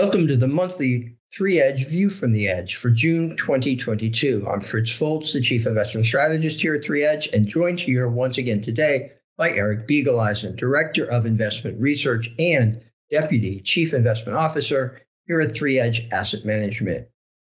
Welcome to the monthly Three Edge View from the Edge for June 2022. I'm Fritz Folts, the Chief Investment Strategist here at Three Edge, and joined here once again today by Eric Biegeleisen, Director of Investment Research and Deputy Chief Investment Officer here at Three Edge Asset Management.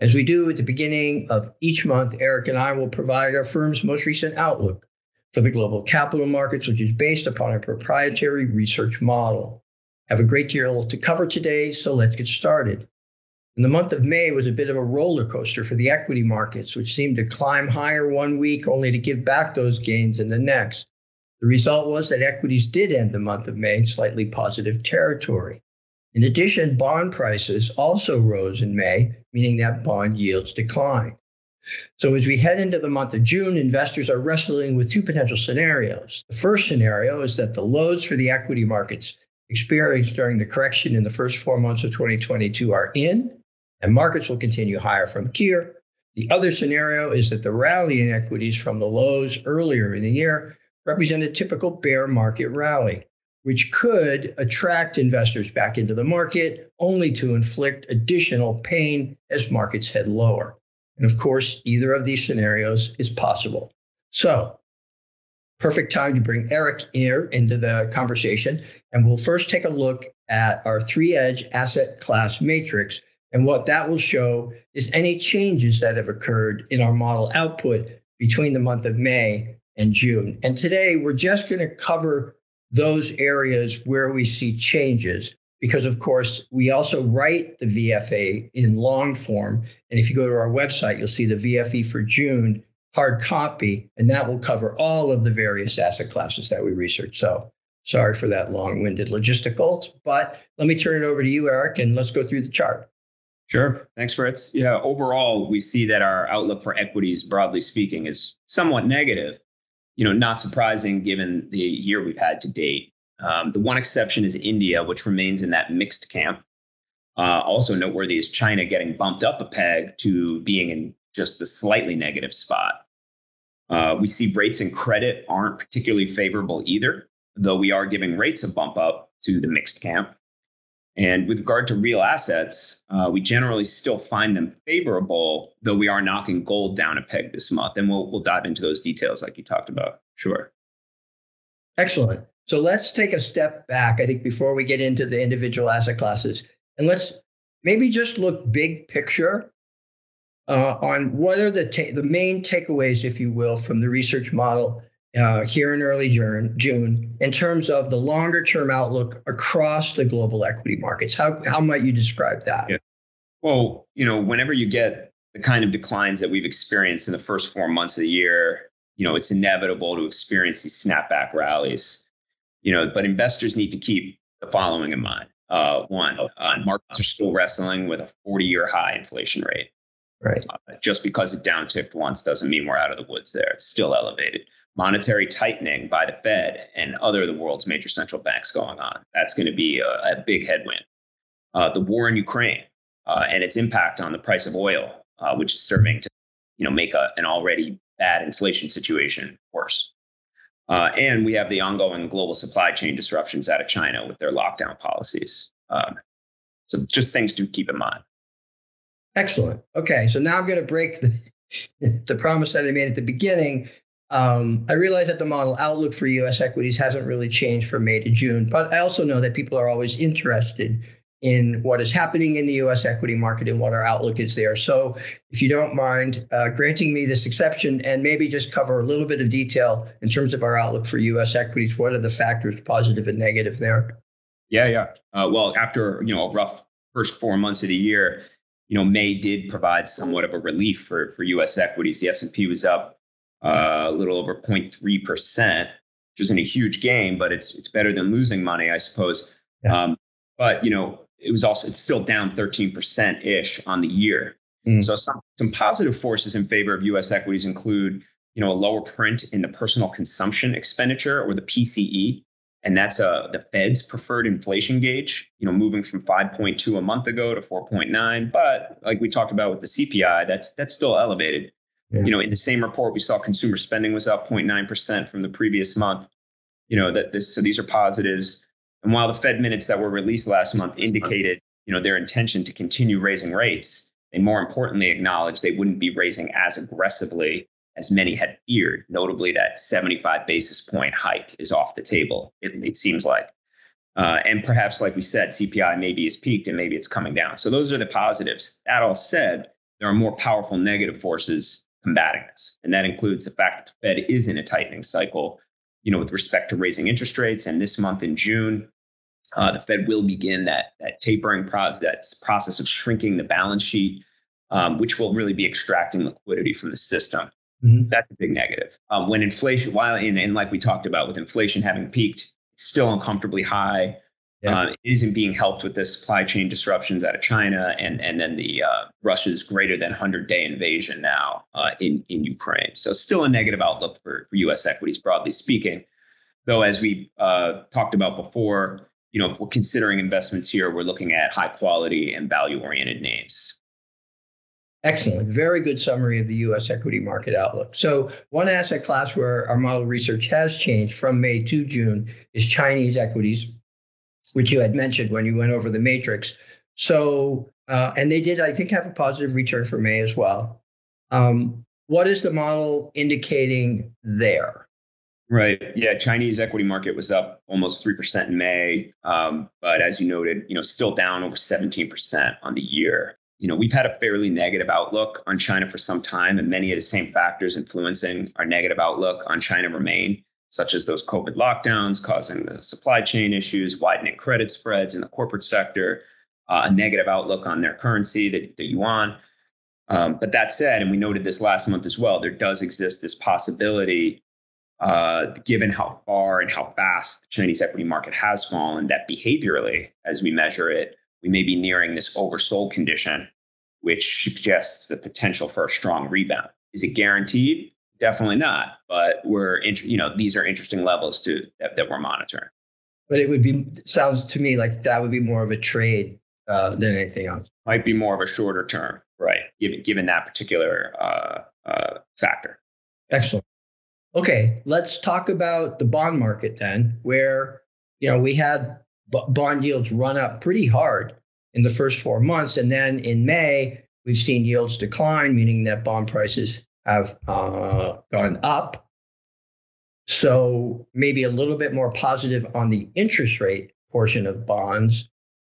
As we do at the beginning of each month, Eric and I will provide our firm's most recent outlook for the global capital markets, which is based upon a proprietary research model. Have a great deal to cover today, so let's get started. And the month of May was a bit of a roller coaster for the equity markets, which seemed to climb higher one week only to give back those gains in the next. The result was that equities did end the month of May in slightly positive territory. In addition, bond prices also rose in May, meaning that bond yields declined. So, as we head into the month of June, investors are wrestling with two potential scenarios. The first scenario is that the lows for the equity markets experienced during the correction in the first four months of 2022 are in, and markets will continue higher from here. The other scenario is that the rally in equities from the lows earlier in the year represent a typical bear market rally, which could attract investors back into the market only to inflict additional pain as markets head lower. And of course, either of these scenarios is possible. So, perfect time to bring Eric here into the conversation. And we'll first take a look at our three edge asset class matrix and what that will show is any changes that have occurred in our model output between the month of May and June. And today we're just going to cover those areas where we see changes because of course we also write the VFE in long form and if you go to our website you'll see the VFE for June hard copy and that will cover all of the various asset classes that we research. So sorry for that long-winded logistical, but let me turn it over to you Eric and let's go through the chart. Sure. Thanks, Fritz. Yeah, overall, we see that our outlook for equities, broadly speaking, is somewhat negative. You know, not surprising given the year we've had to date. Um, the one exception is India, which remains in that mixed camp. Uh, also noteworthy is China getting bumped up a peg to being in just the slightly negative spot. Uh, we see rates and credit aren't particularly favorable either, though we are giving rates a bump up to the mixed camp. And with regard to real assets, uh, we generally still find them favorable, though we are knocking gold down a peg this month. And we'll, we'll dive into those details like you talked about. Sure. Excellent. So let's take a step back, I think, before we get into the individual asset classes. And let's maybe just look big picture uh, on what are the, ta- the main takeaways, if you will, from the research model uh, here in early June, June in terms of the longer term outlook across the global equity markets. How, how might you describe that? Yeah. Well, you know, whenever you get the kind of declines that we've experienced in the first four months of the year, you know, it's inevitable to experience these snapback rallies. You know, but investors need to keep the following in mind. Uh, one, uh, markets are still wrestling with a 40 year high inflation rate. Right. Uh, just because it downticked once doesn't mean we're out of the woods there. It's still elevated monetary tightening by the Fed and other of the world's major central banks going on. That's going to be a, a big headwind. Uh, the war in Ukraine uh, and its impact on the price of oil, uh, which is serving to you know make a, an already bad inflation situation worse. Uh, and we have the ongoing global supply chain disruptions out of China with their lockdown policies. Um, so just things to keep in mind. Excellent. Okay, so now I'm going to break the, the promise that I made at the beginning um, I realize that the model outlook for US equities hasn't really changed from May to June, but I also know that people are always interested in what is happening in the US equity market and what our outlook is there. So, if you don't mind uh, granting me this exception and maybe just cover a little bit of detail in terms of our outlook for US equities, what are the factors, positive and negative there? Yeah, yeah. Uh, well, after you know a rough first four months of the year, you know May did provide somewhat of a relief for for U.S. equities. The S and P was up uh, a little over 0.3 percent, which isn't a huge gain, but it's it's better than losing money, I suppose. Yeah. Um, but you know, it was also it's still down 13 percent ish on the year. Mm. So some some positive forces in favor of U.S. equities include you know a lower print in the personal consumption expenditure or the PCE, and that's a the Fed's preferred inflation gauge. You know, moving from 5.2 a month ago to 4.9, but like we talked about with the CPI, that's that's still elevated. Yeah. You know, in the same report, we saw consumer spending was up 0.9% from the previous month. You know, that this so these are positives. And while the Fed minutes that were released last month indicated you know, their intention to continue raising rates, they more importantly acknowledged they wouldn't be raising as aggressively as many had feared. Notably, that 75 basis point hike is off the table. It, it seems like. Uh, and perhaps, like we said, CPI maybe is peaked and maybe it's coming down. So those are the positives. That all said, there are more powerful negative forces combating this, and that includes the fact that the Fed is in a tightening cycle. You know, with respect to raising interest rates, and this month in June, uh, the Fed will begin that that tapering process, that process of shrinking the balance sheet, um, which will really be extracting liquidity from the system. Mm-hmm. That's a big negative. Um, when inflation, while in, and like we talked about, with inflation having peaked, it's still uncomfortably high. Yeah. Uh, it isn't being helped with the supply chain disruptions out of China, and and then the uh, Russia's greater than 100 day invasion now uh, in in Ukraine. So still a negative outlook for for U.S. equities broadly speaking. Though, as we uh, talked about before, you know, if we're considering investments here, we're looking at high quality and value oriented names. Excellent. Very good summary of the US equity market outlook. So, one asset class where our model research has changed from May to June is Chinese equities, which you had mentioned when you went over the matrix. So, uh, and they did, I think, have a positive return for May as well. Um, what is the model indicating there? Right. Yeah. Chinese equity market was up almost 3% in May. Um, but as you noted, you know, still down over 17% on the year you know, we've had a fairly negative outlook on China for some time, and many of the same factors influencing our negative outlook on China remain, such as those COVID lockdowns causing the supply chain issues, widening credit spreads in the corporate sector, uh, a negative outlook on their currency, the, the yuan. Um, but that said, and we noted this last month as well, there does exist this possibility, uh, given how far and how fast the Chinese equity market has fallen, that behaviorally, as we measure it, we may be nearing this oversold condition, which suggests the potential for a strong rebound. Is it guaranteed? Definitely not. But we're, you know, these are interesting levels to that, that we're monitoring. But it would be sounds to me like that would be more of a trade uh, than anything else. Might be more of a shorter term, right? Given given that particular uh, uh, factor. Excellent. Okay, let's talk about the bond market then, where you know we had bond yields run up pretty hard in the first four months. And then in May, we've seen yields decline, meaning that bond prices have uh, gone up. So maybe a little bit more positive on the interest rate portion of bonds.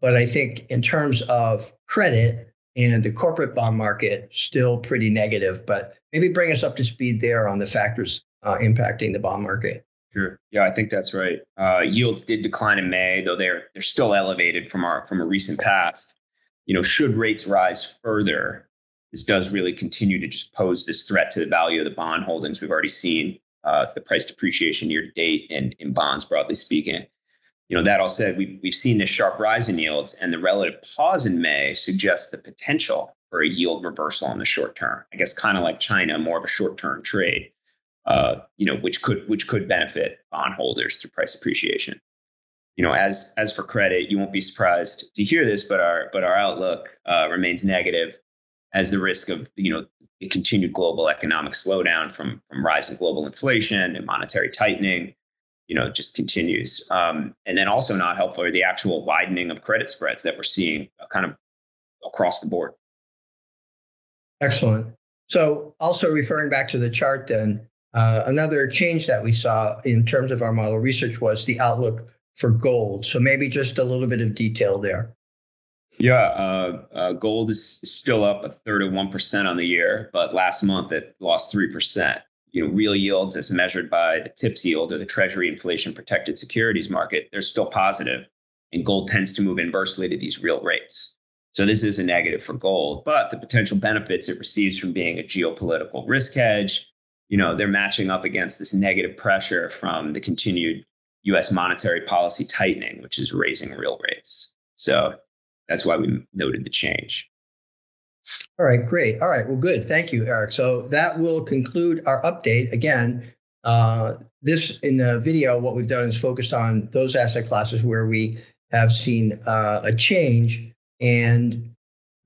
But I think in terms of credit and the corporate bond market, still pretty negative. But maybe bring us up to speed there on the factors uh, impacting the bond market. Sure. Yeah, I think that's right. Uh, yields did decline in May, though they're they're still elevated from our from a recent past. You know, should rates rise further, this does really continue to just pose this threat to the value of the bond holdings. We've already seen uh, the price depreciation year to date in in bonds, broadly speaking. You know, that all said, we've we've seen this sharp rise in yields, and the relative pause in May suggests the potential for a yield reversal in the short term. I guess kind of like China, more of a short term trade uh, you know, which could which could benefit bondholders through price appreciation. You know, as as for credit, you won't be surprised to hear this, but our but our outlook uh, remains negative as the risk of you know continued global economic slowdown from from rising global inflation and monetary tightening, you know, just continues. Um, and then also not helpful are the actual widening of credit spreads that we're seeing uh, kind of across the board. Excellent. So also referring back to the chart, then uh, another change that we saw in terms of our model research was the outlook for gold. So maybe just a little bit of detail there. Yeah, uh, uh, gold is still up a third of 1% on the year, but last month it lost 3%. You know, real yields as measured by the TIPS yield or the Treasury inflation protected securities market, they're still positive, and gold tends to move inversely to these real rates. So this is a negative for gold, but the potential benefits it receives from being a geopolitical risk hedge, you know, they're matching up against this negative pressure from the continued US monetary policy tightening, which is raising real rates. So that's why we noted the change. All right, great. All right, well, good. Thank you, Eric. So that will conclude our update. Again, uh, this in the video, what we've done is focused on those asset classes where we have seen uh, a change. And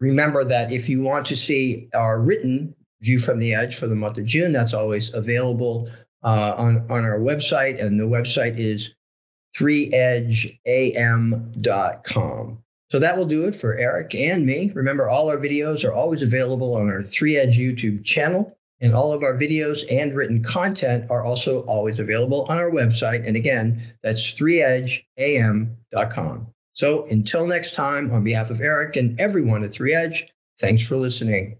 remember that if you want to see our written View from the Edge for the month of June. That's always available uh, on, on our website. And the website is 3edgeam.com. So that will do it for Eric and me. Remember, all our videos are always available on our 3Edge YouTube channel, and all of our videos and written content are also always available on our website. And again, that's 3edgeam.com. So until next time, on behalf of Eric and everyone at 3Edge, thanks for listening.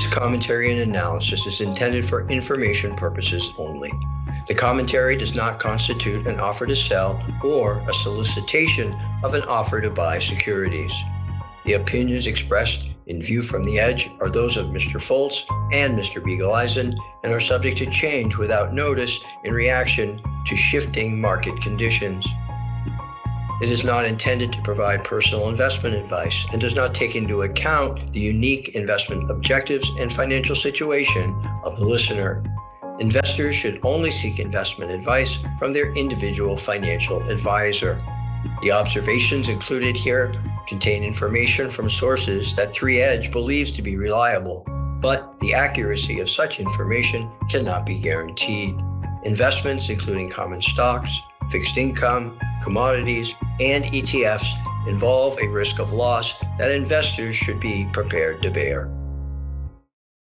This commentary and analysis is intended for information purposes only. The commentary does not constitute an offer to sell or a solicitation of an offer to buy securities. The opinions expressed in View from the Edge are those of Mr. Folts and Mr. Biegeleisen and are subject to change without notice in reaction to shifting market conditions. It is not intended to provide personal investment advice and does not take into account the unique investment objectives and financial situation of the listener. Investors should only seek investment advice from their individual financial advisor. The observations included here contain information from sources that 3Edge believes to be reliable, but the accuracy of such information cannot be guaranteed. Investments, including common stocks, fixed income, commodities, and ETFs involve a risk of loss that investors should be prepared to bear.